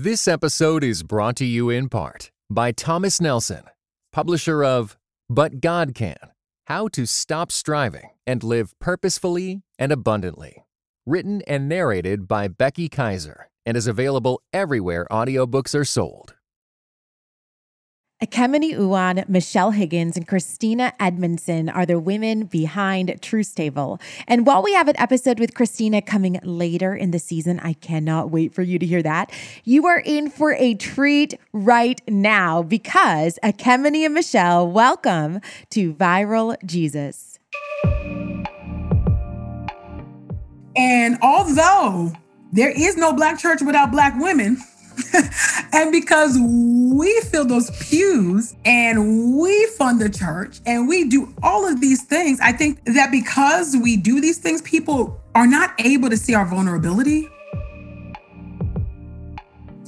This episode is brought to you in part by Thomas Nelson, publisher of But God Can How to Stop Striving and Live Purposefully and Abundantly. Written and narrated by Becky Kaiser and is available everywhere audiobooks are sold. Ekemini Uwan, Michelle Higgins, and Christina Edmondson are the women behind Truth's Table. And while we have an episode with Christina coming later in the season, I cannot wait for you to hear that. You are in for a treat right now because Ekemini and Michelle, welcome to Viral Jesus. And although there is no black church without black women, and because we fill those pews and we fund the church and we do all of these things, I think that because we do these things, people are not able to see our vulnerability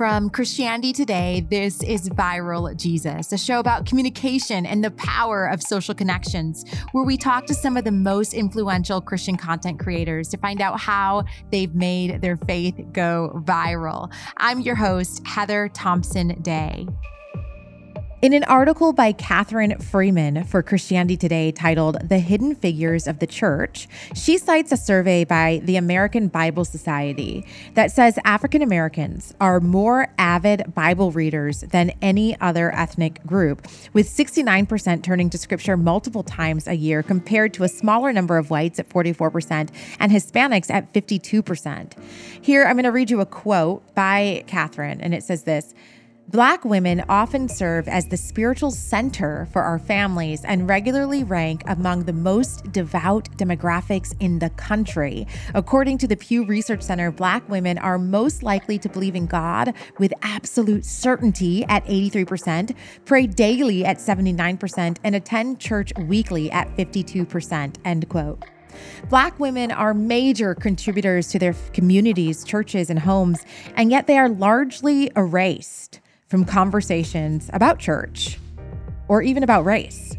from Christianity Today, this is Viral Jesus, a show about communication and the power of social connections, where we talk to some of the most influential Christian content creators to find out how they've made their faith go viral. I'm your host, Heather Thompson Day. In an article by Kathryn Freeman for Christianity Today titled The Hidden Figures of the Church, she cites a survey by the American Bible Society that says African Americans are more avid Bible readers than any other ethnic group, with 69% turning to scripture multiple times a year compared to a smaller number of whites at 44% and Hispanics at 52%. Here, I'm going to read you a quote by Catherine, and it says this. Black women often serve as the spiritual center for our families and regularly rank among the most devout demographics in the country. According to the Pew Research Center, Black women are most likely to believe in God with absolute certainty at 83%, pray daily at 79%, and attend church weekly at 52%. End quote. Black women are major contributors to their communities, churches, and homes, and yet they are largely erased from conversations about church or even about race.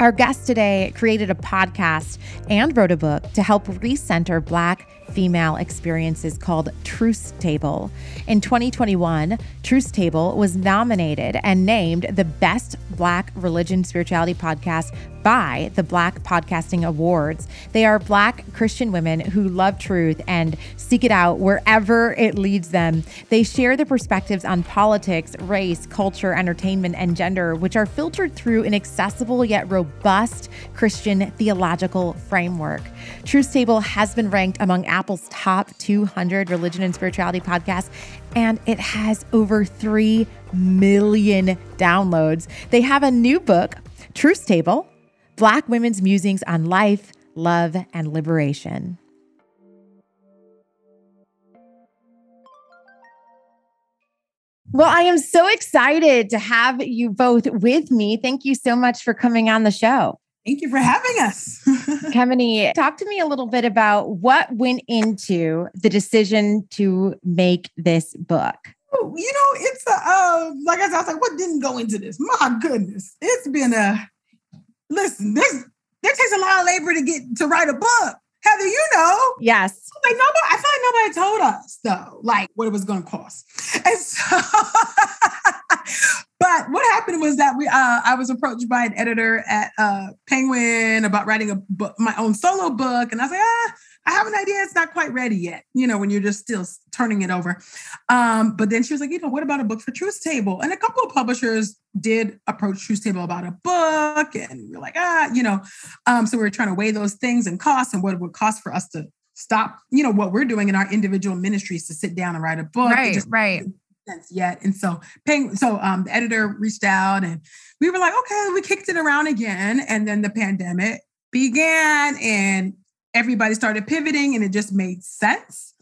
Our guest today created a podcast and wrote a book to help recenter Black female experiences called Truth's Table. In 2021, Truth's Table was nominated and named the best Black religion spirituality podcast by the Black Podcasting Awards. They are Black Christian women who love truth and seek it out wherever it leads them. They share their perspectives on politics, race, culture, entertainment, and gender, which are filtered through an accessible yet robust Christian theological framework. Truth's Table has been ranked among Apple's top 200 religion and spirituality podcasts, and it has over 3 million downloads. They have a new book, Truth's Table Black Women's Musings on Life, Love, and Liberation. Well, I am so excited to have you both with me. Thank you so much for coming on the show. Thank you for having us. Kemini, talk to me a little bit about what went into the decision to make this book. You know, it's a, uh, like I said, I was like, what didn't go into this? My goodness. It's been a listen, this that takes a lot of labor to get to write a book. Heather, you know. Yes. Like nobody, I feel like nobody told us though, like what it was going to cost. And so, but what happened was that we, uh, I was approached by an editor at uh, Penguin about writing a book, my own solo book, and I was like, ah, I have an idea. It's not quite ready yet, you know, when you're just still turning it over. Um, but then she was like, you know, what about a book for Truth's Table? And a couple of publishers did approach Truth's Table about a book. And we are like, ah, you know, um, so we were trying to weigh those things and costs and what it would cost for us to stop, you know, what we're doing in our individual ministries to sit down and write a book. Right, right. Sense yet. And so paying, so um, the editor reached out and we were like, okay, we kicked it around again. And then the pandemic began and everybody started pivoting and it just made sense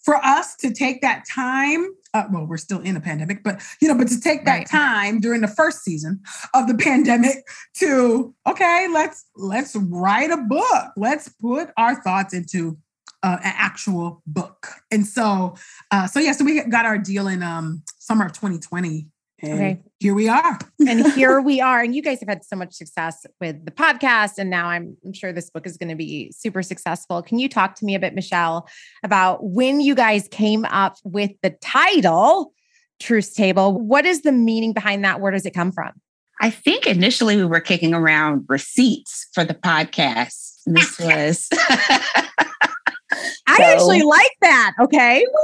for us to take that time uh, well we're still in a pandemic but you know but to take that right. time during the first season of the pandemic to okay let's let's write a book. Let's put our thoughts into uh, an actual book. And so uh, so yeah so we got our deal in um summer of 2020 and okay. here we are. and here we are. And you guys have had so much success with the podcast. And now I'm, I'm sure this book is going to be super successful. Can you talk to me a bit, Michelle, about when you guys came up with the title Truth's Table. What is the meaning behind that? Where does it come from? I think initially we were kicking around receipts for the podcast. This was. I so, actually like that. Okay.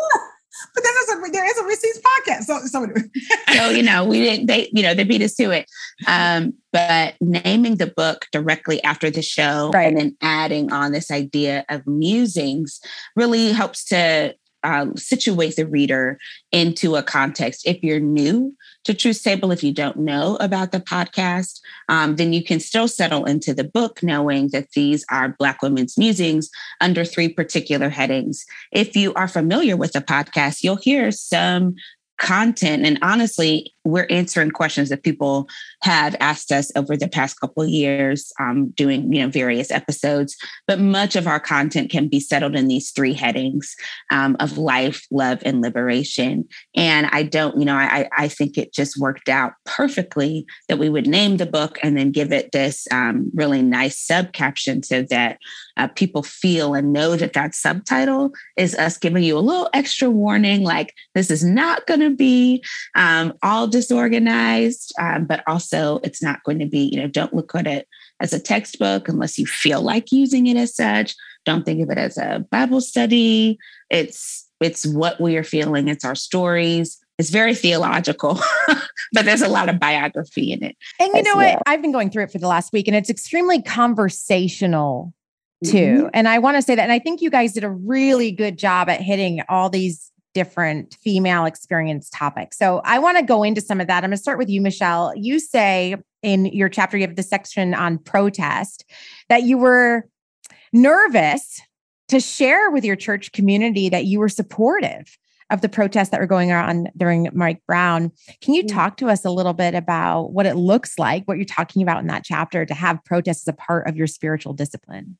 But then there's a there is a receipts podcast. So so, so you know, we didn't they you know they beat us to it. Um, but naming the book directly after the show right. and then adding on this idea of musings really helps to um, situate the reader into a context. If you're new to Truth's Table, if you don't know about the podcast, um, then you can still settle into the book knowing that these are Black women's musings under three particular headings. If you are familiar with the podcast, you'll hear some content and honestly we're answering questions that people have asked us over the past couple years um, doing you know various episodes but much of our content can be settled in these three headings um, of life love and liberation. And i don't you know I, I think it just worked out perfectly that we would name the book and then give it this um, really nice sub caption so that uh, people feel and know that that subtitle is us giving you a little extra warning like this is not going to be um, all disorganized, um, but also it's not going to be, you know, don't look at it as a textbook unless you feel like using it as such. Don't think of it as a Bible study. It's it's what we are feeling. It's our stories. It's very theological, but there's a lot of biography in it. And you know well. what? I've been going through it for the last week, and it's extremely conversational too. Mm-hmm. And I want to say that. And I think you guys did a really good job at hitting all these different female experience topics. So I want to go into some of that. I'm going to start with you, Michelle. You say in your chapter, you have the section on protest that you were nervous to share with your church community that you were supportive of the protests that were going on during Mike Brown. Can you mm. talk to us a little bit about what it looks like, what you're talking about in that chapter to have protests as a part of your spiritual discipline?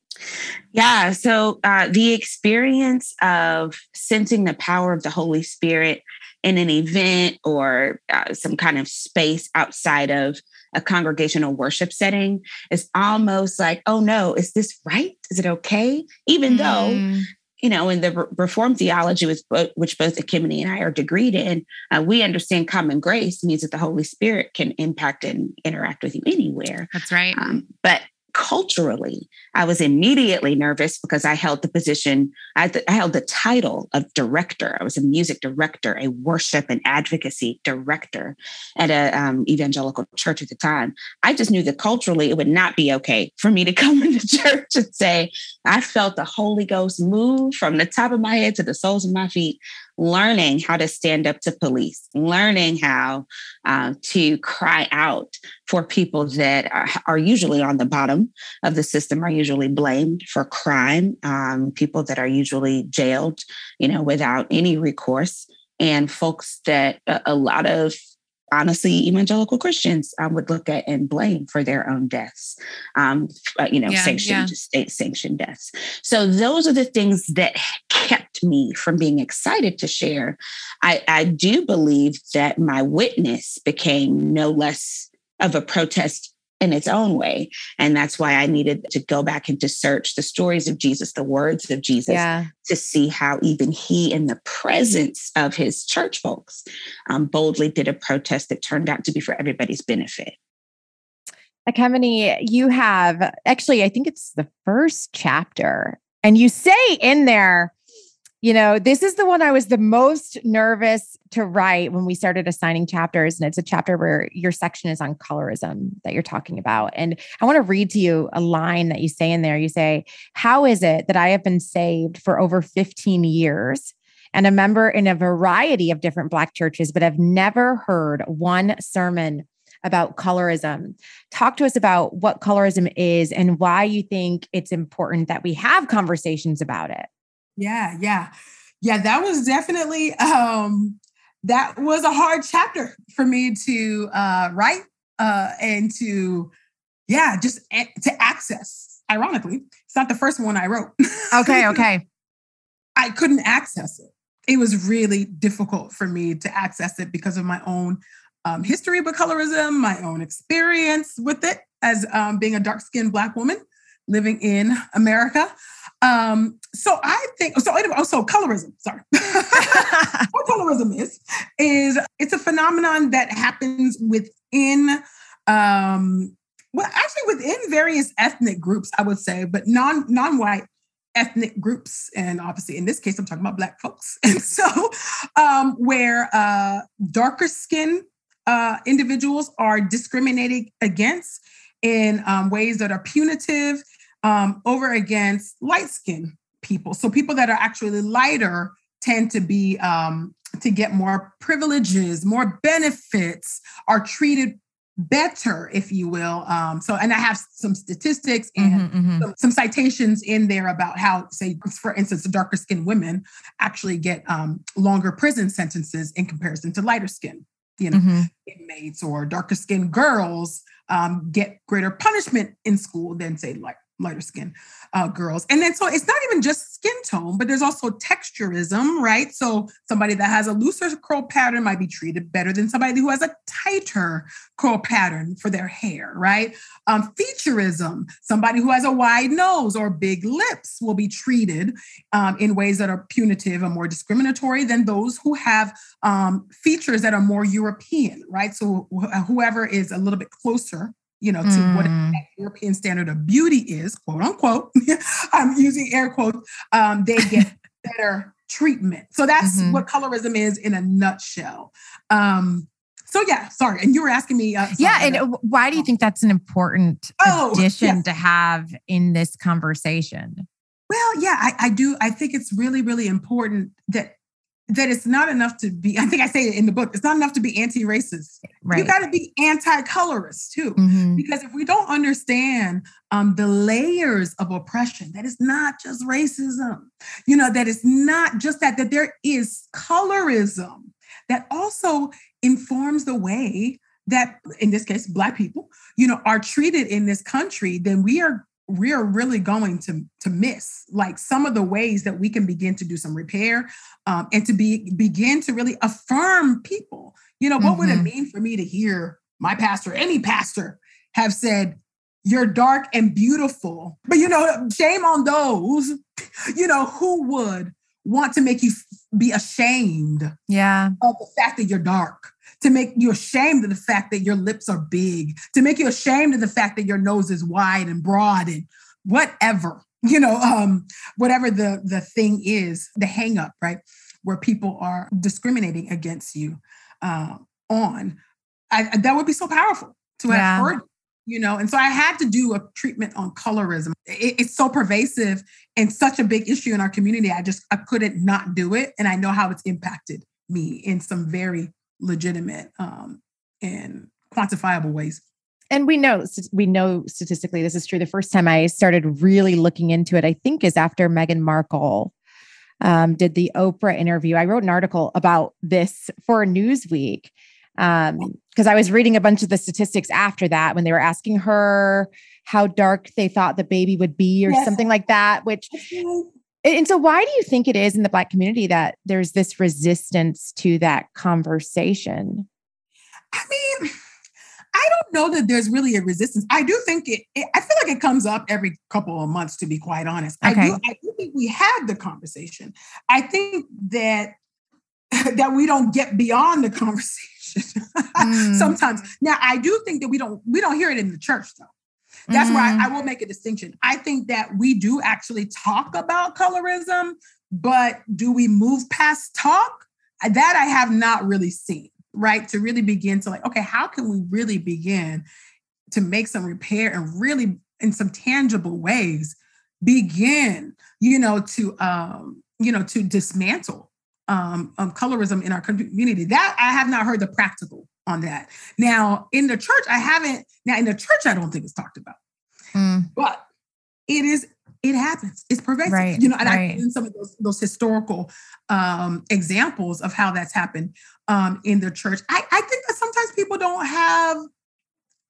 Yeah. So uh, the experience of sensing the power of the Holy Spirit in an event or uh, some kind of space outside of a congregational worship setting is almost like, oh no, is this right? Is it okay? Even mm. though you know, in the Reformed theology, which both Ekemini and I are degreed in, uh, we understand common grace means that the Holy Spirit can impact and interact with you anywhere. That's right. Um, but culturally, I was immediately nervous because I held the position, I, th- I, held the title of director. I was a music director, a worship and advocacy director at a um, evangelical church at the time. I just knew that culturally it would not be okay for me to come into church and say, I felt the Holy Ghost move from the top of my head to the soles of my feet learning how to stand up to police, learning how uh, to cry out for people that are, are, usually on the bottom of the system, are usually blamed for crime, um, people that are usually jailed, you know, without any recourse, and folks that a, a lot of honestly evangelical Christians um, would look at and blame for their own deaths, um, uh, you know, yeah, sanctioned yeah. state sanctioned deaths. So those are the things that kept me from being excited to share. I, I do believe that my witness became no less of a protest in its own way. And that's why I needed to go back and to search the stories of Jesus, the words of Jesus, yeah. to see how even he, in the presence of his church folks, um, boldly did a protest that turned out to be for everybody's benefit. Ekemini, you have actually, I think it's the first chapter, and you say in there, you know, this is the one I was the most nervous to write when we started assigning chapters. And it's a chapter where your section is on colorism that you're talking about. And I want to read to you a line that you say in there. You say, How is it that I have been saved for over 15 years? and a member in a variety of different Black churches, but have never heard one sermon about colorism. Talk to us about what colorism is and why you think it's important that we have conversations about it. Yeah, yeah. Yeah, that was definitely um that was a hard chapter for me to uh write uh and to yeah, just a- to access. Ironically, it's not the first one I wrote. Okay, okay. I couldn't access it. It was really difficult for me to access it because of my own um, history with colorism, my own experience with it as um, being a dark skinned Black woman living in America. Um, so I think so. Also, colorism. Sorry, what colorism is is it's a phenomenon that happens within um well actually within various ethnic groups i would say but non non-white ethnic groups and obviously in this case i'm talking about black folks and so um where uh darker skin uh individuals are discriminated against in um, ways that are punitive um, over against light skin people so people that are actually lighter tend to be um, to get more privileges, more benefits, are treated better, if you will. Um, so, and I have some statistics and mm-hmm, mm-hmm. Some, some, citations in there about how, say, for instance, the darker skinned women actually get um, longer prison sentences in comparison to lighter skin. You know, mm-hmm. inmates or darker skinned girls um, get greater punishment in school than, say, like lighter skin uh, girls. And then so it's not even just skin tone, but there's also texturism, right? So somebody that has a looser curl pattern might be treated better than somebody who has a tighter curl pattern for their hair, right? Um, featureism, somebody who has a wide nose or big lips will be treated um, in ways that are punitive and more discriminatory than those who have um, features that are more European, right? So wh- whoever is a little bit closer you know, to mm. what that European standard of beauty is, quote unquote. I'm using air quotes. Um, they get better treatment. So that's mm-hmm. what colorism is in a nutshell. Um, so yeah, sorry. And you were asking me. Uh, yeah, and why do you think that's an important oh, addition yes. to have in this conversation? Well, yeah, I, I do. I think it's really, really important that that it's not enough to be, I think I say it in the book, it's not enough to be anti-racist. Right. You got to be anti-colorist too. Mm-hmm. Because if we don't understand um, the layers of oppression, that it's not just racism, you know, that it's not just that, that there is colorism that also informs the way that, in this case, Black people, you know, are treated in this country, then we are we're really going to to miss like some of the ways that we can begin to do some repair um, and to be begin to really affirm people you know what mm-hmm. would it mm-hmm. mean for me to hear my pastor any pastor have said you're dark and beautiful but you know shame on those you know who would want to make you be ashamed yeah of the fact that you're dark to make you ashamed of the fact that your lips are big, to make you ashamed of the fact that your nose is wide and broad and whatever, you know, um, whatever the, the thing is, the hang up, right? Where people are discriminating against you uh, on. I, that would be so powerful to have yeah. heard you know and so i had to do a treatment on colorism it, it's so pervasive and such a big issue in our community i just i couldn't not do it and i know how it's impacted me in some very legitimate um, and quantifiable ways. And we know we know statistically this is true. The first time I started really looking into it, I think, is after Meghan Markle um, did the Oprah interview. I wrote an article about this for Newsweek because um, I was reading a bunch of the statistics after that when they were asking her how dark they thought the baby would be or yes. something like that, which and so, why do you think it is in the Black community that there's this resistance to that conversation? I mean, I don't know that there's really a resistance. I do think it, it I feel like it comes up every couple of months, to be quite honest. Okay. I, do, I do think we have the conversation. I think that that we don't get beyond the conversation mm. sometimes. Now, I do think that we don't we don't hear it in the church though. That's mm-hmm. where I, I will make a distinction. I think that we do actually talk about colorism, but do we move past talk? That I have not really seen, right? To really begin to like, okay, how can we really begin to make some repair and really in some tangible ways begin, you know, to um, you know, to dismantle um, um colorism in our community. That I have not heard the practical on that. Now, in the church, I haven't, now in the church, I don't think it's talked about. Mm. But it is, it happens. It's pervasive. Right, you know, and right. I've seen some of those, those historical um, examples of how that's happened um, in the church. I, I think that sometimes people don't have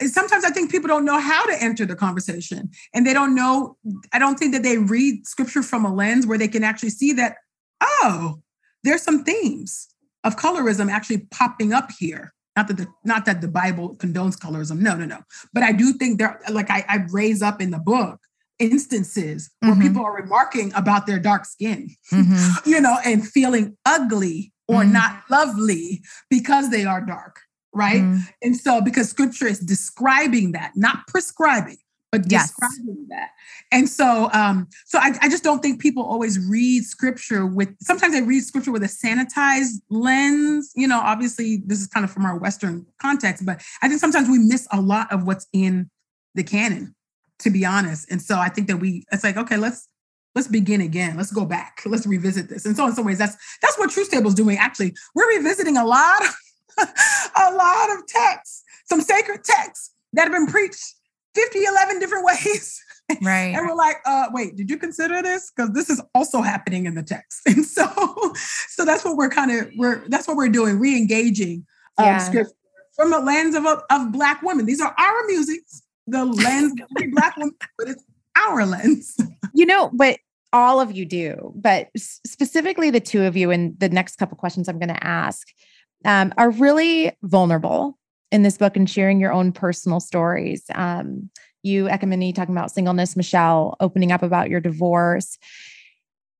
sometimes I think people don't know how to enter the conversation and they don't know. I don't think that they read scripture from a lens where they can actually see that, oh, there's some themes of colorism actually popping up here not that the not that the Bible condones colorism. No, no, no. But I do think there, like I, I raise up in the book instances where mm-hmm. people are remarking about their dark skin, mm-hmm. you know, and feeling ugly or mm. not lovely because they are dark, right? Mm. And so, because scripture is describing that, not prescribing, but describing yes. that. And so, um, so I, I, just don't think people always read scripture with. Sometimes they read scripture with a sanitized lens. You know, obviously this is kind of from our Western context, but I think sometimes we miss a lot of what's in the canon, to be honest. And so I think that we, it's like, okay, let's let's begin again. Let's go back. Let's revisit this. And so in some ways, that's that's what Truth's Table is doing. Actually, we're revisiting a lot, of, a lot of texts, some sacred texts that have been preached 50, 11 different ways. Right. and we're like, uh, wait, did you consider this? Because this is also happening in the text. And so, so that's what we're kind of we're that's what we're doing, re-engaging um, yeah. scripture from the lens of, of black women. These are our musings, the lens of black women, but it's our lens. You know, but all of you do, but specifically the two of you, and the next couple questions I'm going to ask um, are really vulnerable in this book and sharing your own personal stories. Um, you, Ekemini, talking about singleness, Michelle, opening up about your divorce.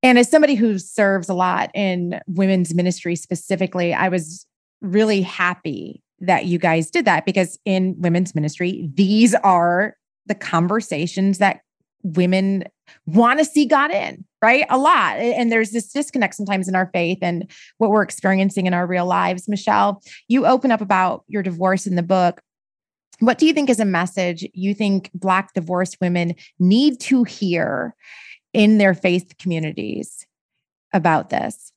And as somebody who serves a lot in women's ministry specifically, I was really happy that you guys did that because in women's ministry, these are the conversations that women want to see God in, right? A lot. And there's this disconnect sometimes in our faith and what we're experiencing in our real lives. Michelle, you open up about your divorce in the book. What do you think is a message you think Black divorced women need to hear in their faith communities about this?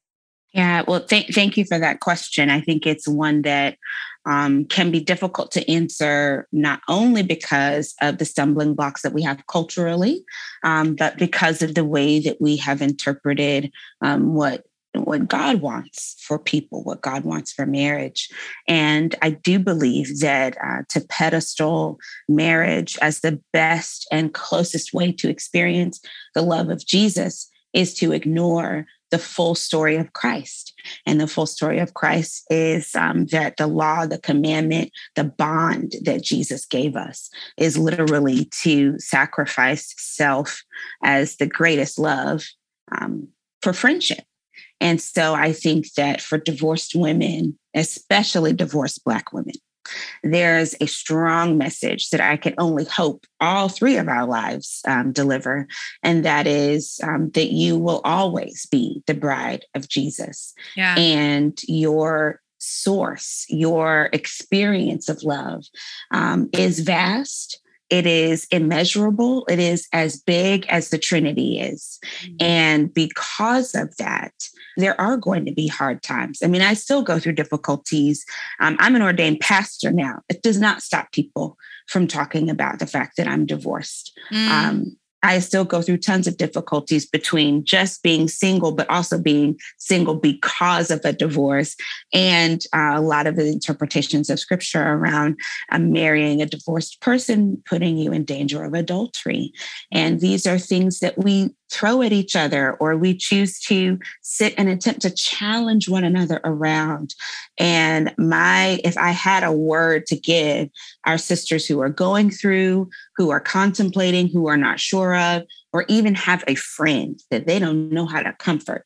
Yeah, well, th- thank you for that question. I think it's one that um, can be difficult to answer, not only because of the stumbling blocks that we have culturally, um, but because of the way that we have interpreted um, what what God wants for people, what God wants for marriage. And I do believe that uh, to pedestal marriage as the best and closest way to experience the love of Jesus is to ignore the full story of Christ. And the full story of Christ is um, that the law, the commandment, the bond that Jesus gave us is literally to sacrifice self as the greatest love um, for friendship. And so I think that for divorced women, especially divorced Black women, there's a strong message that I can only hope all three of our lives um, deliver. And that is um, that you will always be the bride of Jesus. Yeah. And your source, your experience of love um, is vast it is immeasurable. It is as big as the Trinity is. Mm-hmm. And because of that, there are going to be hard times. I mean, I still go through difficulties. Um, I'm an ordained pastor now. It does not stop people from talking about the fact that I'm divorced. Mm. Um, I still go through tons of difficulties between just being single, but also being single because of a divorce, and uh, a lot of the interpretations of scripture around uh, marrying a divorced person, putting you in danger of adultery. And these are things that we throw at each other or we choose to sit and attempt to challenge one another around. And my if i had a word to give our sisters who are going through who are contemplating who are not sure of or even have a friend that they don't know how to comfort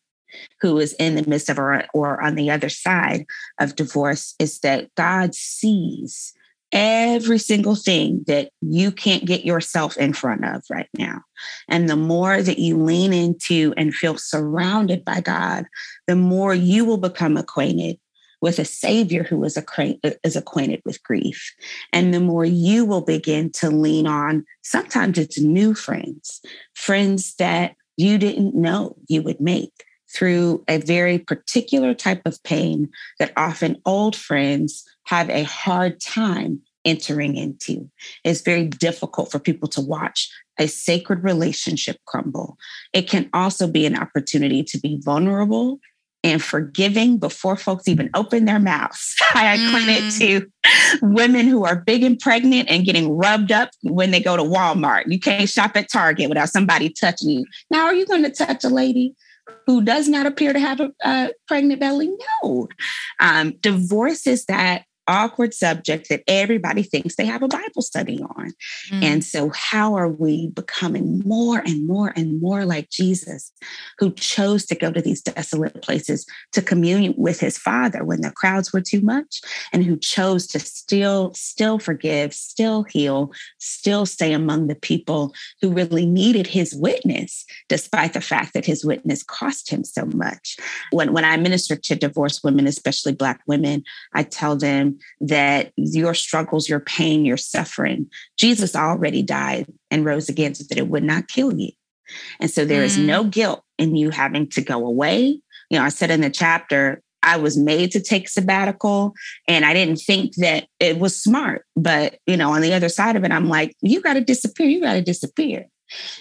who is in the midst of or, or on the other side of divorce is that god sees every single thing that you can't get yourself in front of right now. And the more that you lean into and feel surrounded by God, the more you will become acquainted with a savior who is, acquainted, is acquainted with grief. And the more you will begin to lean on, sometimes it's new friends, friends that you didn't know you would make through a very particular type of pain that often old friends have a hard time entering into. It's very difficult for people to watch a sacred relationship crumble. It can also be an opportunity to be vulnerable and forgiving before folks even open their mouths. I equate mm. it to women who are big and pregnant and getting rubbed up when they go to Walmart. You can't shop at Target without somebody touching you. Now, are you going to touch a lady who does not appear to have a, a pregnant belly? No. Um, divorce is that awkward subject that everybody thinks they have a Bible study on. Mm. And so, how are we becoming more and more and more like Jesus, who chose to go to these desolate places to commune with his Father when the crowds were too much, and who chose to still, still forgive, still heal, still stay among the people who really needed his witness, despite the fact that his witness cost him so much. When, when I minister to divorced women, especially Black women, I tell them that your struggles, your pain, your suffering, Jesus already died and rose again so that it would not kill you. And so there mm. is no mm. guilt in you having to go away. You know, I said in the chapter, I was made to take sabbatical and I didn't think that it was smart. But, you know, on the other side of it, I'm like, you got to disappear. You got to disappear.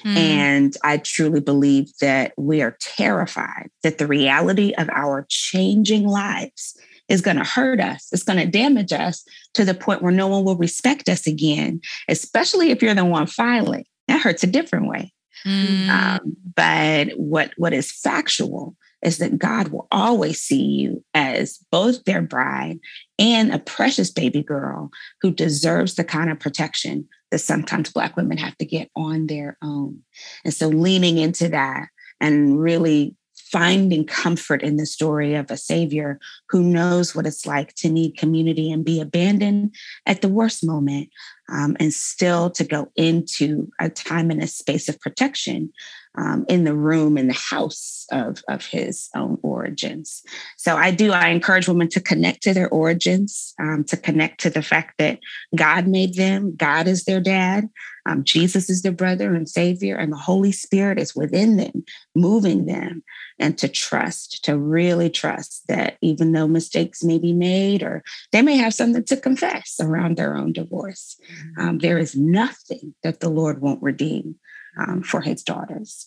Mm. And I truly believe that we are terrified that the reality of our changing lives is going to hurt us. It's going to damage us to the point where no one will respect us again, especially if you're the one filing. That hurts a different way. Mm. Um, but what what is factual is that God will always see you as both their bride and a precious baby girl who deserves the kind of protection that sometimes Black women have to get on their own. And so leaning into that and really finding comfort in the story of a savior who knows what it's like to need community and be abandoned at the worst moment um, and still to go into a time and a space of protection um, in the room in the house of, of his own origins. So i do i encourage women to connect to their origins um, to connect to the fact that god made them. God is their dad. Um, jesus is their brother and savior and the holy spirit is within them moving them and to trust, to really trust that even though mistakes may be made or they may have something to confess around their own divorce. Um, there is nothing that the Lord won't redeem um, for his daughters.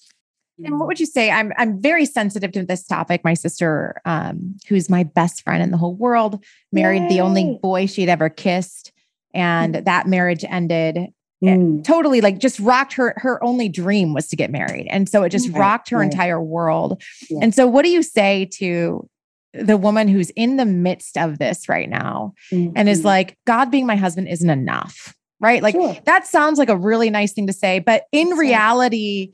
And what would you say? I'm I'm very sensitive to this topic. My sister, um, who's my best friend in the whole world, married Yay. the only boy she'd ever kissed, and mm-hmm. that marriage ended mm. totally like just rocked her her only dream was to get married and so it just right, rocked her right. entire world yeah. and so what do you say to the woman who's in the midst of this right now mm-hmm. and is mm-hmm. like god being my husband isn't enough right like sure. that sounds like a really nice thing to say but in reality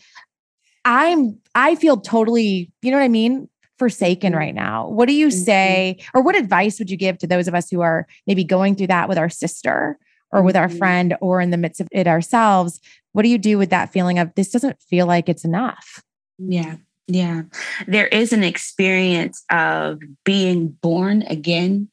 i'm i feel totally you know what i mean forsaken mm-hmm. right now what do you mm-hmm. say or what advice would you give to those of us who are maybe going through that with our sister or with our mm-hmm. friend or in the midst of it ourselves what do you do with that feeling of this doesn't feel like it's enough yeah yeah there is an experience of being born again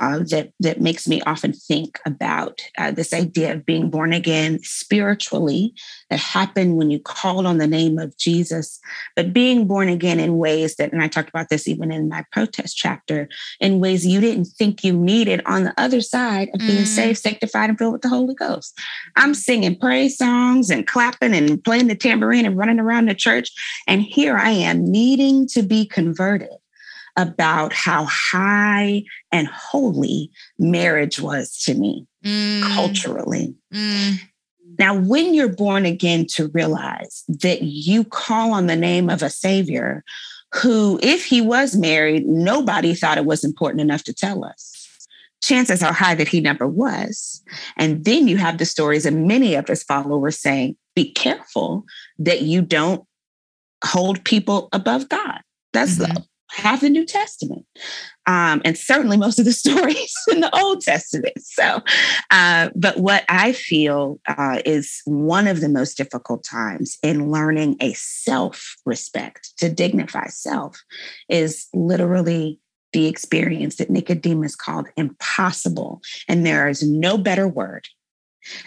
uh, that that makes me often think about uh, this idea of being born again spiritually that happened when you called on the name of Jesus, but being born again in ways that, and I talked about this even in my protest chapter, in ways you didn't think you needed on the other side of being mm. saved, sanctified, and filled with the Holy Ghost. I'm singing praise songs and clapping and playing the tambourine and running around the church, and here I am needing to be converted about how high and holy marriage was to me mm. culturally. Mm. Now, when you're born again, to realize that you call on the name of a savior who, if he was married, nobody thought it was important enough to tell us. Chances are high that he never was. And then you have the stories of many of his followers saying, be careful that you don't hold people above God. That's mm-hmm. the half the New Testament, um, and certainly most of the stories in the Old Testament. So, uh, but what I feel uh, is one of the most difficult times in learning a self respect to dignify self is literally the experience that Nicodemus called impossible. And there is no better word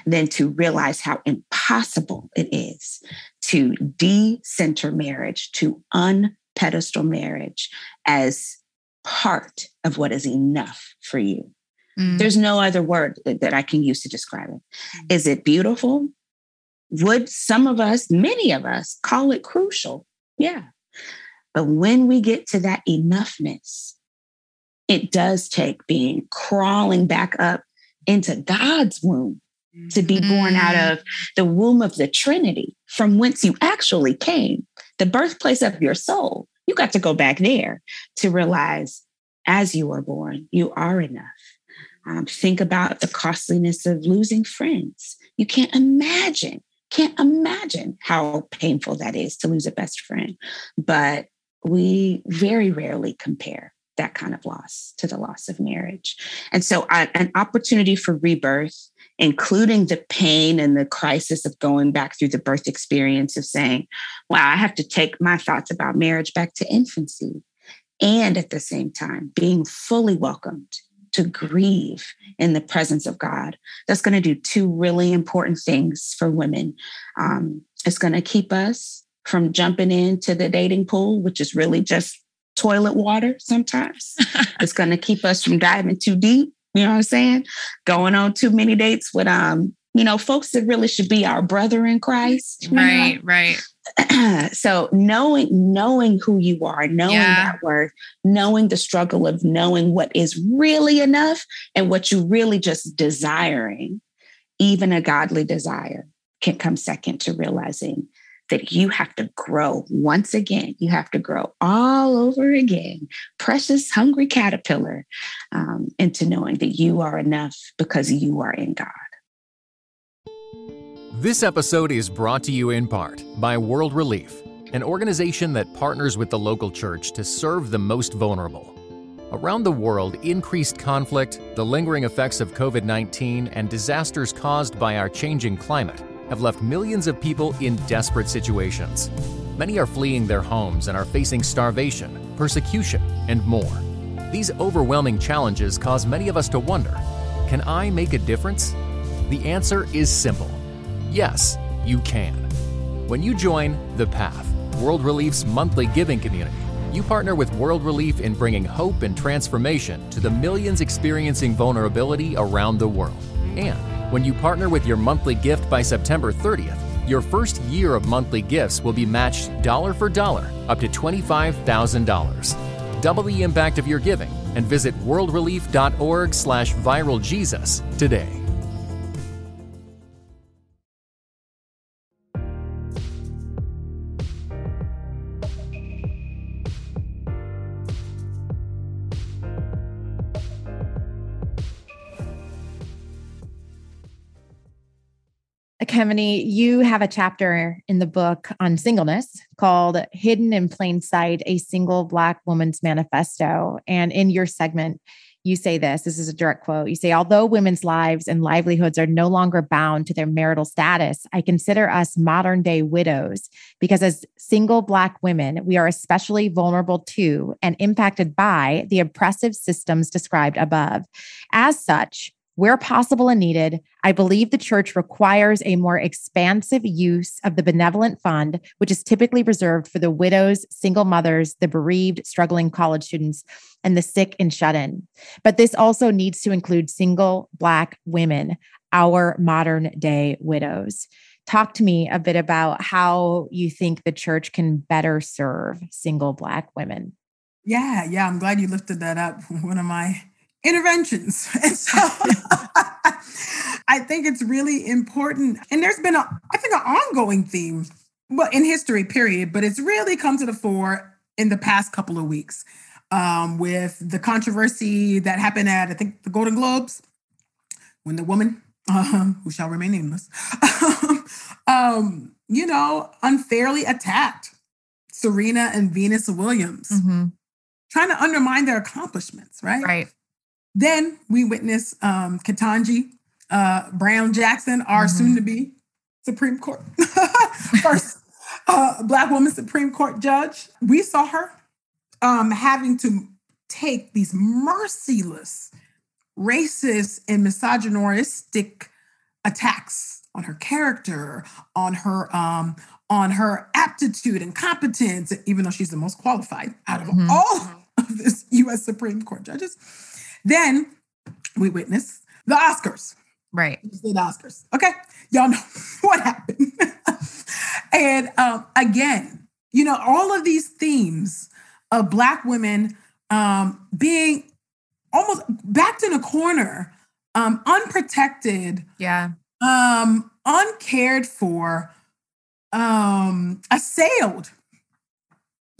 than to realize how impossible it is to de-center marriage, to un pedestal marriage as part of what is enough for you. Mm. There's no other word that, that, I can use to describe it. Mm. It beautiful? Would some of us, many of us, call it crucial? Yeah. But when we get to that enoughness, it does take being crawling back up into God's womb to be born out mm. of the womb of the Trinity, from whence you actually came, the birthplace of your soul. You got to go back there to realize as you were born, you are enough. Um, think about the costliness of losing friends. You can't imagine, can't imagine how painful that is to lose a best friend. But we very rarely compare that kind of loss to the loss of marriage. And so, uh, an opportunity for rebirth, including the pain and the crisis of going back through the birth experience of saying, wow, I have to take my thoughts about marriage back to infancy. And at the same time, being fully welcomed to grieve in the presence of God. That's going to do two really important things for women. Um, it's going to keep us from jumping into the dating pool, which is really just toilet water sometimes. it's going to keep us from diving too deep. You know what I'm saying? Going on too many dates with um, you know, folks that really should be our brother in Christ. Right, know? right. so knowing knowing who you are, knowing yeah. that worth, knowing the struggle of knowing what is really enough and what you really just desiring, even a godly desire can come second to realizing that you have to grow once again. You have to grow all over again, precious, hungry caterpillar, um, into knowing that you are enough because you are in God. This episode is brought to you in part by World Relief, an organization that partners with the local church to serve the most vulnerable. Around the world, increased conflict, the lingering effects of COVID 19, and disasters caused by our changing climate have left millions of people in desperate situations. Many are fleeing their homes and are facing starvation, persecution, and more. These overwhelming challenges cause many of us to wonder can I make a difference? The answer is simple Yes, you can. When you join The Path, World Relief's monthly giving community, you partner with World Relief in bringing hope and transformation to the millions experiencing vulnerability around the world. And when you partner with your monthly gift by September 30th, your first year of monthly gifts will be matched dollar for dollar up to $25,000. Double the impact of your giving and visit worldrelief.org slash viraljesus today. Kemini, you have a chapter in the book on singleness called Hidden in Plain Sight A Single Black Woman's Manifesto. And in your segment, you say this this is a direct quote. You say, Although women's lives and livelihoods are no longer bound to their marital status, I consider us modern day widows because as single Black women, we are especially vulnerable to and impacted by the oppressive systems described above. As such, where possible and needed, I believe the church requires a more expansive use of the benevolent fund, which is typically reserved for the widows, single mothers, the bereaved, struggling college students, and the sick and shut in. But this also needs to include single Black women, our modern day widows. Talk to me a bit about how you think the church can better serve single Black women. Yeah, yeah, I'm glad you lifted that up. One of my interventions. And so I think it's really important. And there's been, a, I think, an ongoing theme, well, in history, period, but it's really come to the fore in the past couple of weeks um, with the controversy that happened at, I think, the Golden Globes when the woman, uh, who shall remain nameless, um, you know, unfairly attacked Serena and Venus Williams. Mm-hmm trying to undermine their accomplishments, right? Right. Then we witness um, Ketanji uh, Brown Jackson, our mm-hmm. soon to be Supreme Court, first uh, Black woman Supreme Court judge. We saw her um, having to take these merciless, racist, and misogynistic attacks on her character, on her um, on her aptitude and competence, even though she's the most qualified out of mm-hmm. all of this U.S. Supreme Court judges. Then we witness the Oscars. Right. The Oscars. Okay. Y'all know what happened. and um, again, you know, all of these themes of Black women um, being almost backed in a corner, um, unprotected, yeah, um, uncared for, um, assailed,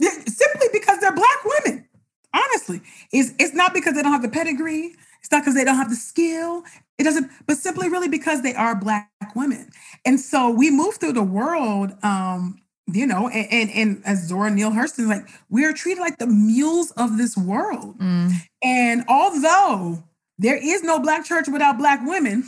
simply because they're Black women honestly it's, it's not because they don't have the pedigree It's not because they don't have the skill. It doesn't, but simply really because they are Black women. And so we move through the world, um, you know, and, and, and as Zora Neale Hurston, like we are treated like the mules of this world. Mm. And although there is no Black church without Black women,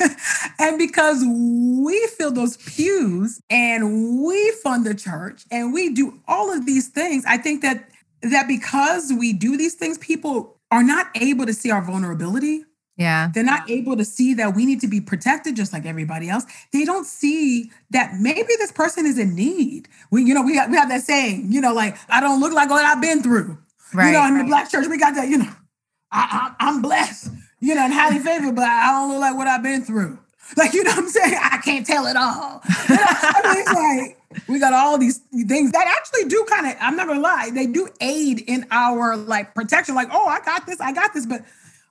and because we fill those pews and we fund the church and we do all of these things, I think that that because we do these things, people are not able to see our vulnerability. Yeah. They're not able to see that we need to be protected just like everybody else. They don't see that maybe this person is in need. We, you know, we have, we have that saying, you know, like, I don't look like what I've been through. Right. You know, in the black church, we got that, you know, I, I, I'm blessed you know, and highly favored, but I don't look like what I've been through. Like, you know what I'm saying? I can't tell it all. You know, I mean, like, we got all these things that actually do kind of, I'm not gonna lie, they do aid in our like protection. Like, oh, I got this, I got this. But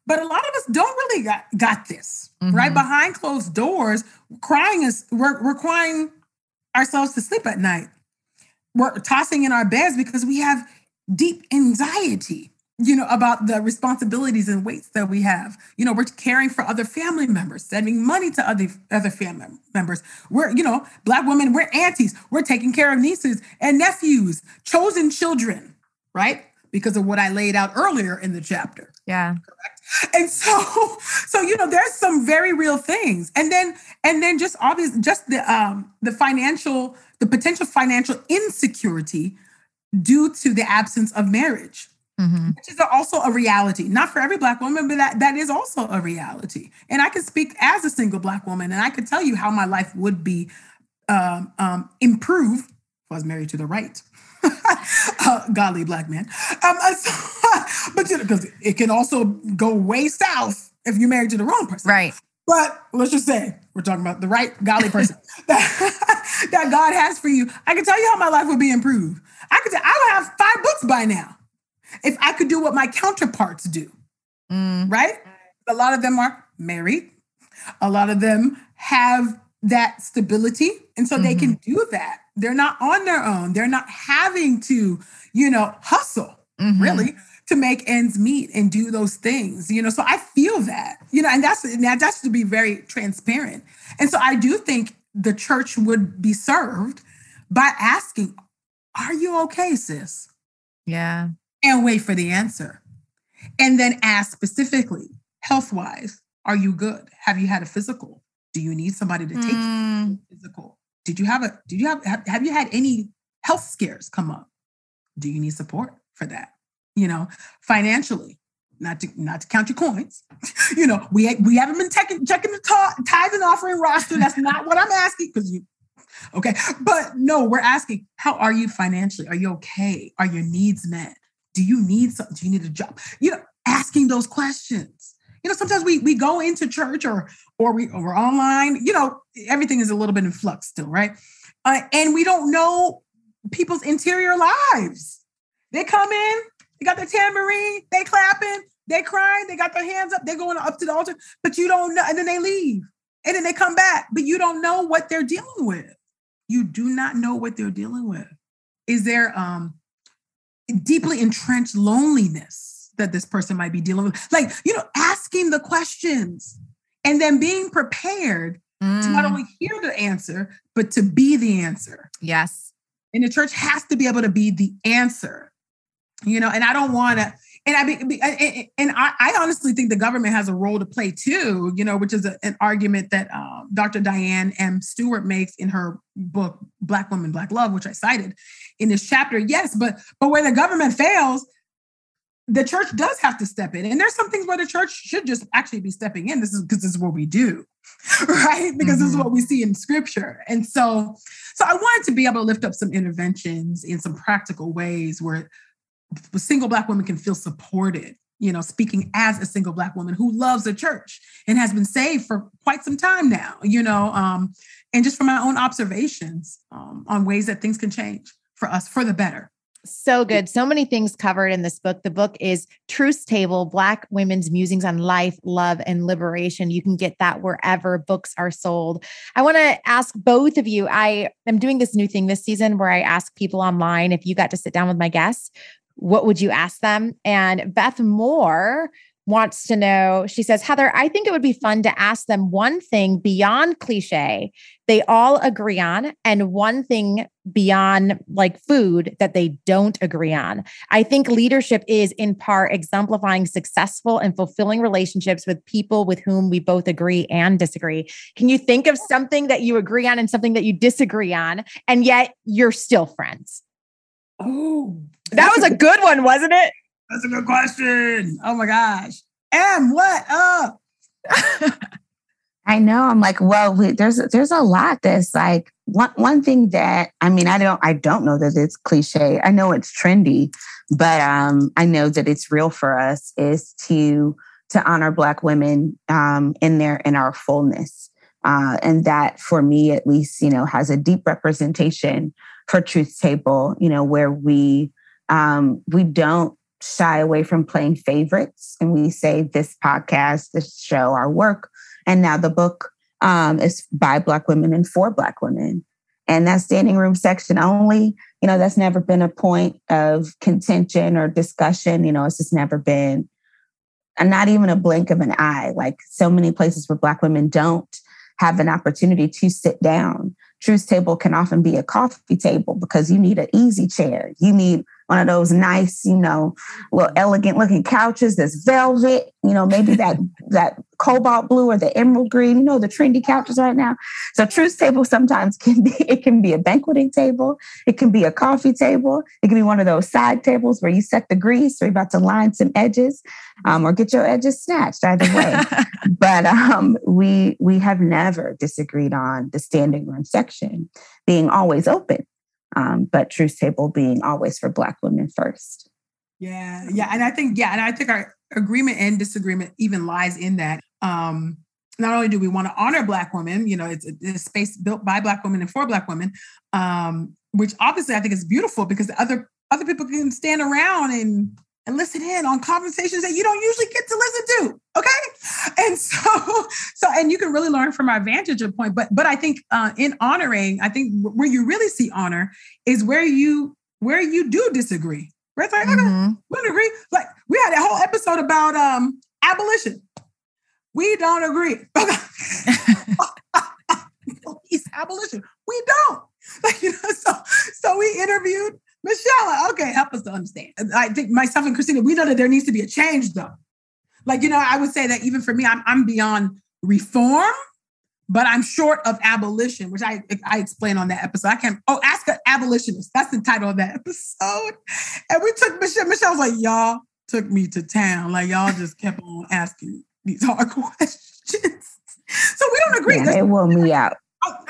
but a lot of us don't really got, got this, mm-hmm. right? Behind closed doors, crying is we're, we're crying ourselves to sleep at night. We're tossing in our beds because we have deep anxiety you know, about the responsibilities and weights that we have. You know, we're caring for other family members, sending money to other other family members. We're, you know, black women, we're aunties. We're taking care of nieces and nephews, chosen children, right? Because of what I laid out earlier in the chapter. Yeah. Correct. And so, so you know, there's some very real things. And then, and then just obvious, just the um the financial, the potential financial insecurity due to the absence of marriage Mm-hmm. Which is also a reality, not for every Black woman, but that, that is also a reality. And I can speak as a single Black woman, and I could tell you how my life would be um, um, improved if I was married to the right. uh, godly black man. Um, so, but because it can also go way south if you're married to the wrong person. Right. But let's just say we're talking about the right godly person that, that God has for you. I can tell you how my life would be improved. I could. Tell, I would have five books by now if I could do what my counterparts do, mm. right? A lot of them are married. A lot of them have that stability. And so mm-hmm. they can mm-hmm. do that. They're not on their own. They're not having to, you know, hustle mm-hmm. really to make ends meet and do those things, you know. So I feel that, you know, and that's and that's to be very transparent. And so I do think the church would be served by asking, Are you okay, sis? Yeah and wait for the answer. And then ask specifically, health wise, are you good? Have you had a physical? Do you need somebody to take mm. you physical? Did you have a, did you have, have, have you had any health scares come up? Do you need support for that? You know, financially, not to not to count your coins. you know, we we haven't been checking checking the tithe and offering roster. That's not what I'm asking because you okay. But no, we're asking, how are you financially? Are you okay? Are your needs met? Do you need something? Do you need a job? You know, asking those questions. You know, sometimes we we go into church or or we or online. You know, everything is a little bit in flux still, right? Uh, and we don't know people's interior lives. They come in, they got their tambourine, they clapping, they crying, they got their hands up, they're going up to the altar, but you don't know, and then they leave, and then they come back, but you don't know what they're dealing with. You do not know what they're dealing with. Is there um deeply entrenched loneliness that this person might be dealing with. Like, you know, asking the questions and then being prepared mm. to not mm. only hear the answer, but to be the answer. Yes. And the church has to be able to be the answer. You know, and I don't want to and I be, and I, I, honestly think the government has a role to play too, you know, which is a, an argument that um, Dr. Dianne M. Stewart makes in her book Black Women, Black Love, which I cited in this chapter. Yes, but but where the government fails, the church does have to step in, and there's some things where the church should just actually be stepping in. This is because this is what we do, right? Because mm-hmm. this is mm-hmm. what we see in Scripture, and so so I wanted to be able to lift up some interventions in some practical ways where single black women can feel supported you know speaking as a single black woman who loves the church and has been saved for quite some time now you know um, and just from my own observations um, on ways that things can change for us for the better so good. So many things covered in this book. The book is Truth's Table Black Women's Musings on Life, Love, and Liberation. You can get that wherever books are sold. I want to ask both of you. I am doing this new thing this season where I ask people online if you got to sit down with my guests, what would you ask them? And Beth Moore wants to know, she says, Heather, I think it would be fun to ask them one thing beyond cliche they all agree on, and one thing beyond like food that they don't agree on. I think leadership is in part exemplifying successful and fulfilling relationships with people with whom we both agree and disagree. Can you think of something that you agree on and something that you disagree on, and yet you're still friends? Oh, that was a good one, wasn't it? That's a good question. Oh my gosh. M, what up? I know. I'm like, well, we, there's there's a lot that's like one one thing that I mean, I don't I don't know that it's cliche. I know it's trendy, but um, I know that it's real for us is to to honor Black women um, in their in our fullness, uh, and that for me at least, you know, has a deep representation for Truth Table. You know, where we um, we don't shy away from playing favorites. And we say this podcast, this show, our work, and now the book um, is by Black women and for Black women. And that standing room section only, you know, that's never been a point of contention or discussion. You know, it's just never been, and not even a blink of an eye. Like so many places where Black women don't have an opportunity to sit down. Truth table can often be a coffee table because you need an easy chair. You need one of those nice, you know, little elegant looking couches that's velvet, you know, maybe that that cobalt blue or the emerald green, you know, the trendy couches right now. So truth table sometimes can be it can be a banqueting table, it can be a coffee table, it can be one of those side tables where you set the grease or you're about to line some edges, um, or get your edges snatched either way. but um, we we have never disagreed on the standing room section being always open um, but Truth Table being always for Black women first. Yeah, yeah, and I think yeah, and I think our agreement and disagreement even lies in that. Um, not only do we want to honor Black women, you know, it's a, space built by Black women and for Black women, um, which obviously I think is beautiful because other other people can stand around and and listen in on conversations that you don't usually get to listen to. Okay. And so, so, and you can really learn from our vantage point. But, but I think uh, in honoring, I think where you really see honor is where you, where you do disagree. Right. it's like, mm-hmm. okay, we don't agree. Like we had a whole episode about um abolition. We don't agree. Police abolition. We don't. Like, you know, so so we interviewed Michelle, okay, help us to understand. I think myself and Christina, we know that there needs to be a change though. Like, you know, I would say that even for me, I'm, I'm beyond reform, but I'm short of abolition, which I I explain on that episode. I can't, oh, ask an abolitionist. That's the title of that episode. And we took Michelle, Michelle was like, y'all took me to town. Like y'all just kept on asking these hard questions. So we don't agree. Yeah, it wore me out. Oh,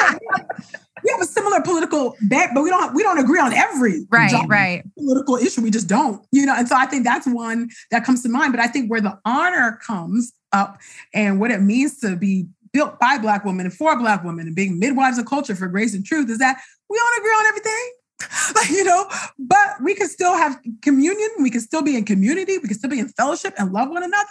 yeah, we have a similar political bet, but we don't we don't agree on every right right political issue. We just don't, you know. And so I think that's one that comes to mind. But I think where the honor comes up and what it means to be built by Black women and for Black women and being midwives of culture for grace and truth is that we don't agree on everything. like, you know, but we can still have communion. We can still be in community. We can still be in fellowship and love one another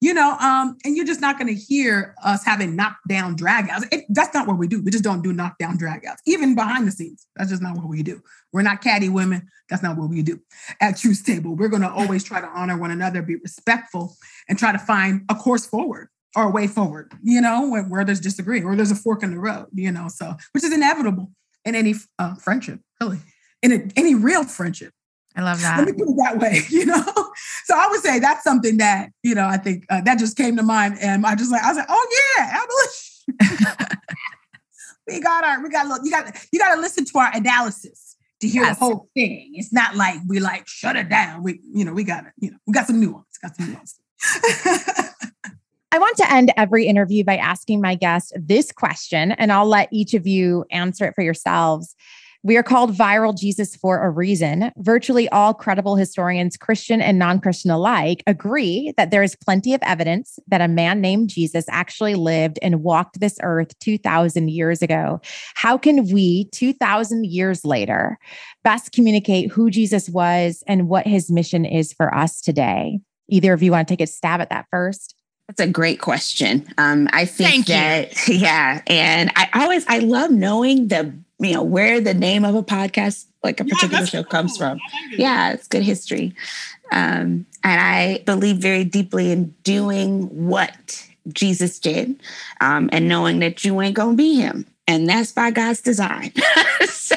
you know, um, and you're just not going to hear us having knockdown dragouts. It, that's not what we do. We just don't do knockdown dragouts, even behind the scenes. That's just not what we do. We're not catty women. That's not what we do. At Truth Table, we're going to always try to honor one another, be respectful, and try to find a course forward or a way forward. You know, where, where there's disagreement or there's a fork in the road. You know, so which is inevitable in any uh, friendship, really, in a, any real friendship. I love that. Let me put it that way, you know. So I would say that's something that you know I think uh, that just came to mind, and I just like I was like, oh yeah, abolition. we got our we got a look, you got you got to listen to our analysis to hear yes. the whole thing. It's not like we like shut it down. We you know we got it. You know we got some nuance. Got some nuance. I want to end every interview by asking my guest this question, and I'll let each of you answer it for yourselves. We are called Viral Jesus for a reason. Virtually all credible historians, Christian and non Christian alike, agree that there is plenty of evidence that a man named Jesus actually lived and walked this earth 2,000 years ago. How can we, 2,000 years later, best communicate who Jesus was and what his mission is for us today? Either of you want to take a stab at that first? That's a great question. Um, I think Thank that, you. yeah. And I always, I love knowing the you know, where the name of a podcast, like a particular yeah, show, cool. comes from. Yeah, it's good history. Um, and I believe very deeply in doing what Jesus did um, and knowing that you ain't going to be him. And that's by God's design. so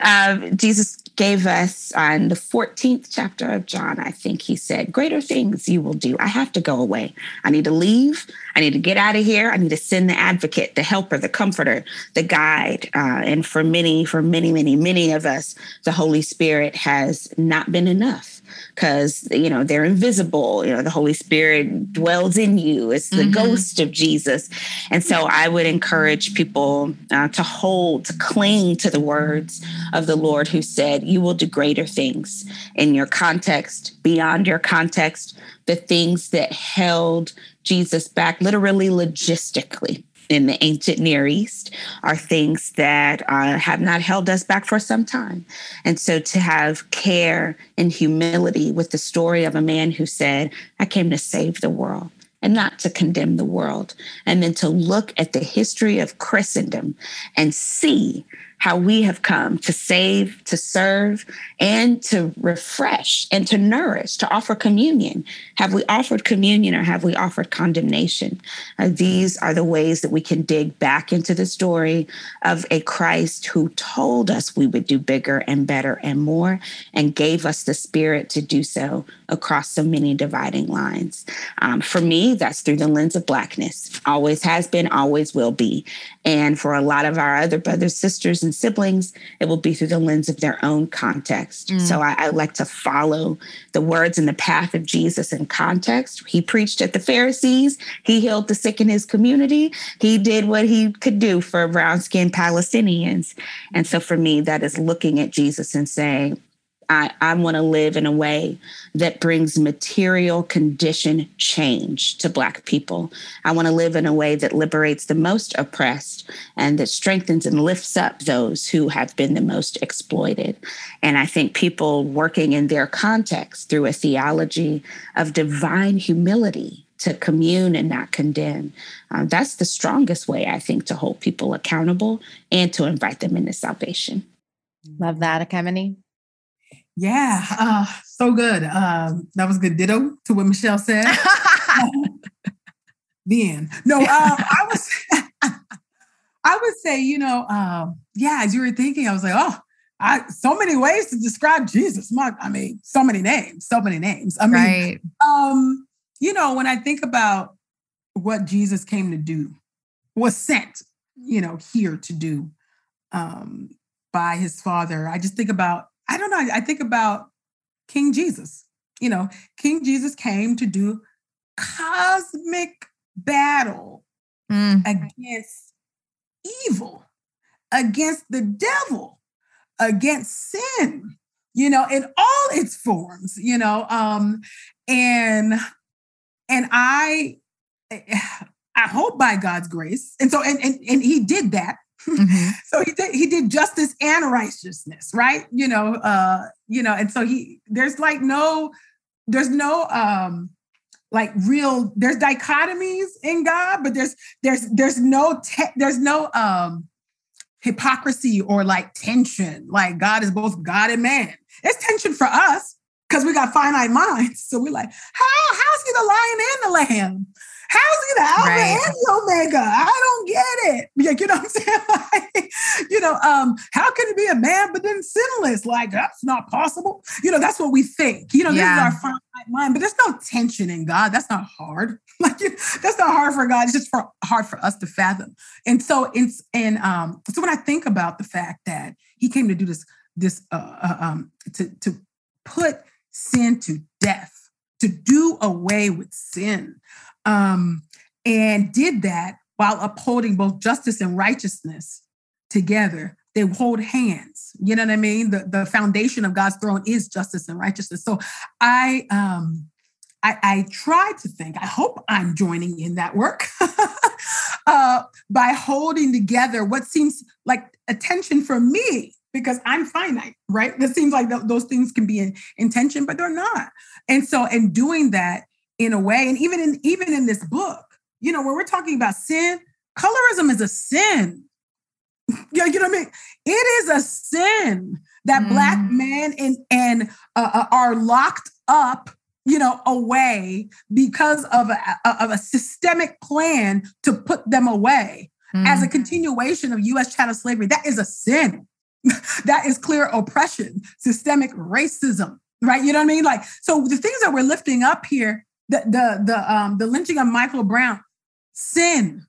um, Jesus gave us on the 14th chapter of John, I think he said, Greater things you will do. I have to go away. I need to leave. I need to get out of here. I need to send the advocate, the helper, the comforter, the guide. Uh, and for many, for many, many, many of us, the Holy Spirit has not been enough because you know they're invisible you know the holy spirit dwells in you. It's the mm-hmm. ghost of jesus. And so i would encourage people uh, to hold to cling to the words of the lord who said you will do greater things in your context beyond your context the things that held jesus back literally logistically in the ancient Near East are things that uh, have not held us back for some time. And so to have care and humility with the story of a man who said, I came to save the world and not to condemn the world. And then to look at the history of Christendom and see how we have come to save, to serve, and to refresh and to nourish, to offer communion. Have we offered communion or have we offered condemnation? Uh, these are the ways that we can dig back into the story of a Christ who told us we would do bigger and better and more and gave us the spirit to do so across so many dividing lines. Um, for me, that's through the lens of Blackness. Always has been, always will be. And for a lot of our other brothers, sisters, and siblings, it will be through the lens of their own context. Mm. So I, I like to follow the words and the path of Jesus in context. He preached at the Pharisees, he healed the sick in his community, he did what he could do for brown skinned Palestinians. And so for me, that is looking at Jesus and saying, I, I want to live in a way that brings material condition change to Black people. I want to live in a way that liberates the most oppressed and that strengthens and lifts up those who have been the most exploited. And I think people working in their context through a theology of divine humility to commune and not condemn. Uh, that's the strongest way, I think, to hold people accountable and to invite them into salvation. Love that, Ekemini. Yeah, uh, so good. Um, that was good. Ditto to what Michelle said. the end. No, um, I was. I would say, you know, um, yeah. As you were thinking, I was like, oh, I so many ways to describe Jesus. My, I mean, so many names, so many names. I mean, right. um, you know, when I think about what Jesus came to do, was sent, you know, here to do um, by his Father, I just think about I don't know. I, think about King Jesus. You know, King Jesus came to do cosmic battle mm. against evil, against the devil, against sin, you know, in all its forms, you know. Um, and and I I hope by God's grace. And so and and, and he did that Mm-hmm. so he did he did justice and righteousness, right? You know, uh, you know, and so he there's like no there's no um like real there's dichotomies in God, but there's there's there's no te- there's no um hypocrisy or like tension. Like God is both God and man. It's tension for us because we got finite minds. So we're like, how how's he the lion and the lamb? How's he the Alpha right. and the Omega? I don't get it. Like, you know what I'm saying? Like, you know, um, how can it be a man but then sinless? Like, that's not possible. You know, that's what we think. You know, yeah. this is our finite mind, but there's no tension in God. That's not hard. Like, that's not hard for God. It's just for, hard for us to fathom. And so, it's and um, so when I think about the fact that He came to do this, this uh, uh um, to to put sin to death, to do away with sin um, and did that while upholding both justice and righteousness together. They hold hands. You know what I mean? The, the foundation of God's throne is justice and righteousness. So I um I, I try to think, I hope I'm joining in that work uh, by holding together what seems like attention for me because I'm finite, right? It seems like th- those things can be in intention, but they're not. And so, in doing that, in a way. And even in even in this book, you know, when we're talking about sin, colorism is a sin. Yeah, you know what I mean? It is a sin that mm. black men and and uh, uh, are locked up you know away because of a, of a systemic plan to put them away mm. as a mm. continuation of US chattel slavery that is a sin that is clear oppression systemic racism right you know what i mean like so the things that we're lifting up here the the the um the lynching of michael brown sin.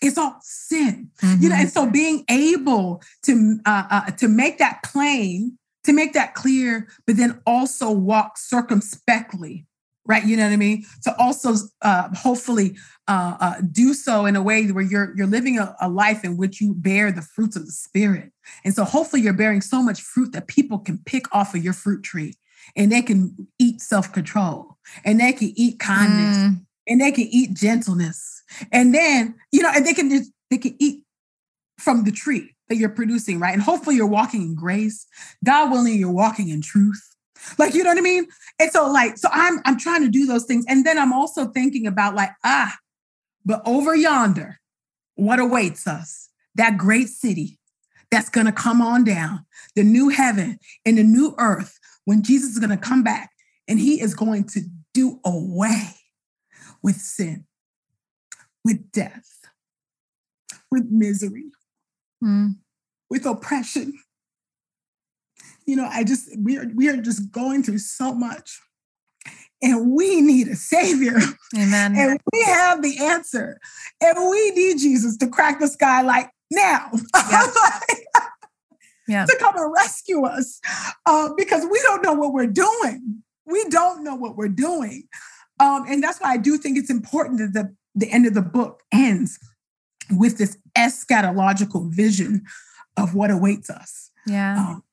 It's all sin. Mm-hmm. you know and so mm-hmm. being able to uh, uh, to make that plain to make that clear but then also walk circumspectly right? You know what i mean? To also uh, hopefully uh, uh, do so in a way where you're you're living a, a life in which you bear the fruits of the spirit. And so hopefully you're bearing so much fruit that people can pick off of your fruit tree and they can eat self-control and they can eat kindness mm. and they can eat gentleness and then, you know, and they can just they can eat from the tree that you're producing, right? And hopefully you're walking in grace. God willing, you're walking in truth. Like, you know what I mean? And so, like, so I'm I'm trying to do those things. And then I'm also thinking about like, ah, but over yonder, what awaits us? That great city that's gonna come on down, the new heaven and the new earth, when Jesus is gonna come back and he is going to do away with sin with death, with misery, mm. with oppression. You know, I just we are we are just going through so much. And we need a savior. Amen. And we have the answer. And we need Jesus to crack the sky like now. yeah. to come and rescue us uh, because we don't know what we're doing. We don't know what we're doing. Um, and that's why I do think it's important that the the end of the book ends with this eschatological vision of what awaits us. Yeah. Um,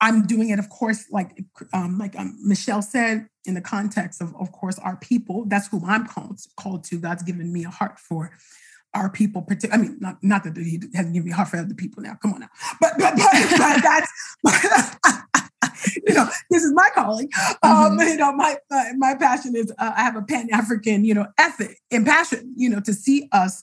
I'm doing it, of course, like um, like um, Michelle said, in the context of, of course, our people. That's who I'm called called to. God's given me a heart for our people. I mean, not not that He hasn't given me heart for other people. Now, come on now, but but, but, but that's you know, this is my calling. Um, mm-hmm. you know, my uh, my passion is uh, I have a Pan African, you know, ethic and passion, you know, to see us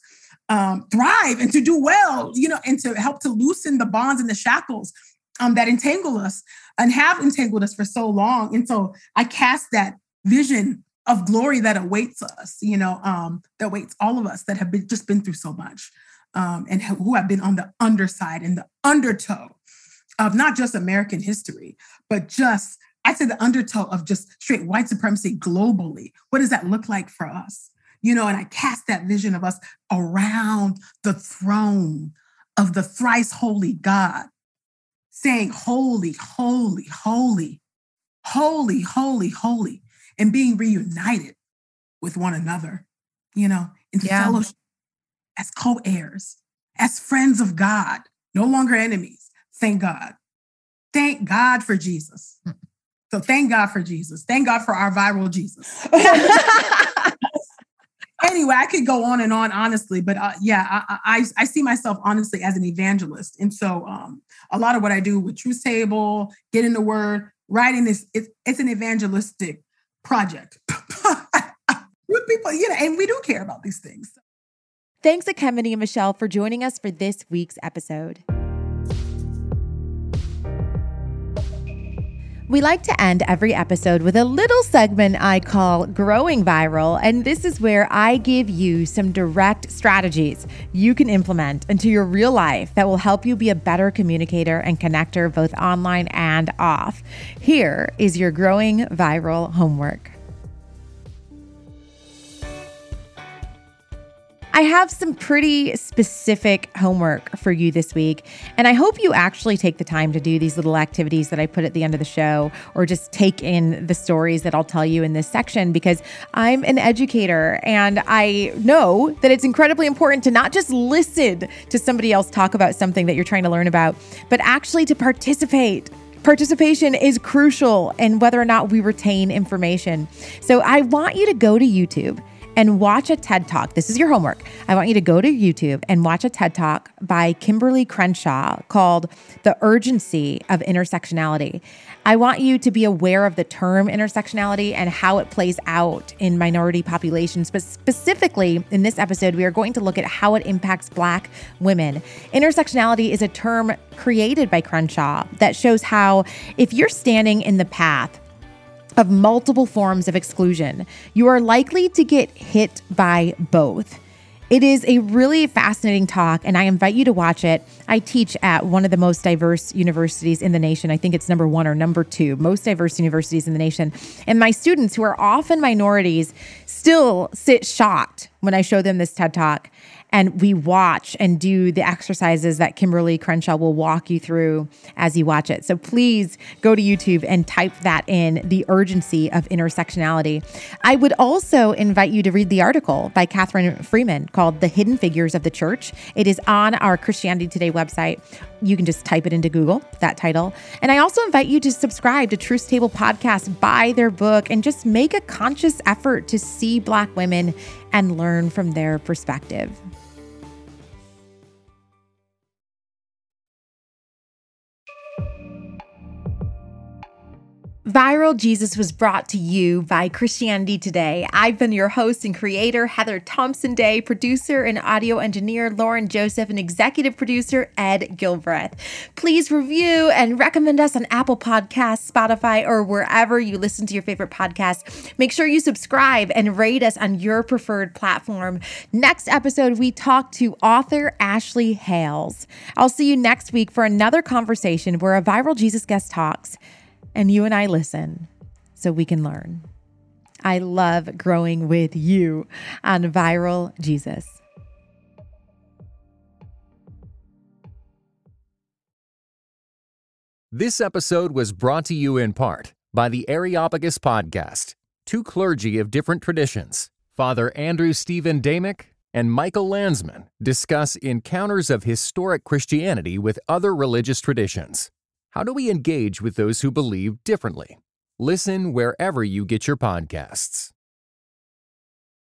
um, thrive and to do well, you know, and to help to loosen the bonds and the shackles um, that entangle us and have entangled us for so long. And so I cast that vision of glory that awaits us, you know, um, that awaits all of us that have been just been through so much um, and who have been on the underside and the undertow of not just American history, but just, I'd say the undertow of just straight white supremacy globally. What does that look like for us? You know, and I cast that vision of us around the throne of the thrice holy God, saying, Holy, holy, holy, holy, holy, holy, and being reunited with one another, you know, in yeah. fellowship as co heirs, as friends of God, no longer enemies Thank God. Thank God for Jesus. So thank God for Jesus. Thank God for our viral Jesus. anyway, I could go on and on, honestly, but uh, yeah, I, I, I see myself honestly as an evangelist, and so um, a lot of what I do with Truth Table, getting the word, writing this, it's, it's an evangelistic project. with people, you know, and we do care about these things. Thanks to Ekemini and Michelle for joining us for this week's episode. We like to end every episode with a little segment I call Growing Viral. And this is where I give you some direct strategies you can implement into your real life that will help you be a better communicator and connector both online and off. Here is your Growing Viral homework. I have some pretty specific homework for you this week. And I hope you actually take the time to do these little activities that I put at the end of the show or just take in the stories that I'll tell you in this section because I'm an educator and I know that it's incredibly important to not just listen to somebody else talk about something that you're trying to learn about, but actually to participate. Participation is crucial in whether or not we retain information. So I want you to go to YouTube and watch a TED Talk. This is your homework. I want you to go to YouTube and watch a TED Talk by Kimberly Crenshaw called The Urgency of Intersectionality. I want you to be aware of the term intersectionality and how it plays out in minority populations. But specifically in this episode, we are going to look at how it impacts Black women. Intersectionality is a term created by Crenshaw that shows how if you're standing in the path of multiple forms of exclusion, you are likely to get hit by both. It is a really fascinating talk, and I invite you to watch it. I teach at one of the most diverse universities in the nation. I think it's number one or number two, most diverse universities in the nation. And my students, who are often minorities, still sit shocked when I show them this TED Talk and we watch and do the exercises that Kimberly Crenshaw will walk you through as you watch it. So please go to YouTube and type that in the urgency of intersectionality. I would also invite you to read the article by Kathryn Freeman called The Hidden Figures of the Church. It is on our Christianity Today website. You can just type it into Google, that title. And I also invite you to subscribe to Truth Table Podcast, buy their book, and just make a conscious effort to see Black women and learn from their perspective. Viral Jesus was brought to you by Christianity Today. I've been your host and creator, Heather Thompson Day, producer and audio engineer, Lauren Joseph, and executive producer, Ed Gilbreath. Please review and recommend us on Apple Podcasts, Spotify, or wherever you listen to your favorite podcasts. Make sure you subscribe and rate us on your preferred platform. Next episode, we talk to author Ashley Hales. I'll see you next week for another conversation where a viral Jesus guest talks and you and I listen so we can learn. I love growing with you on Viral Jesus. This episode was brought to you in part by the Areopagus Podcast, two clergy of different traditions, Father Andrew Stephen Damick and Michael Landsman, discuss encounters of historic Christianity with other religious traditions. How do we engage with those who believe differently? Listen wherever you get your podcasts.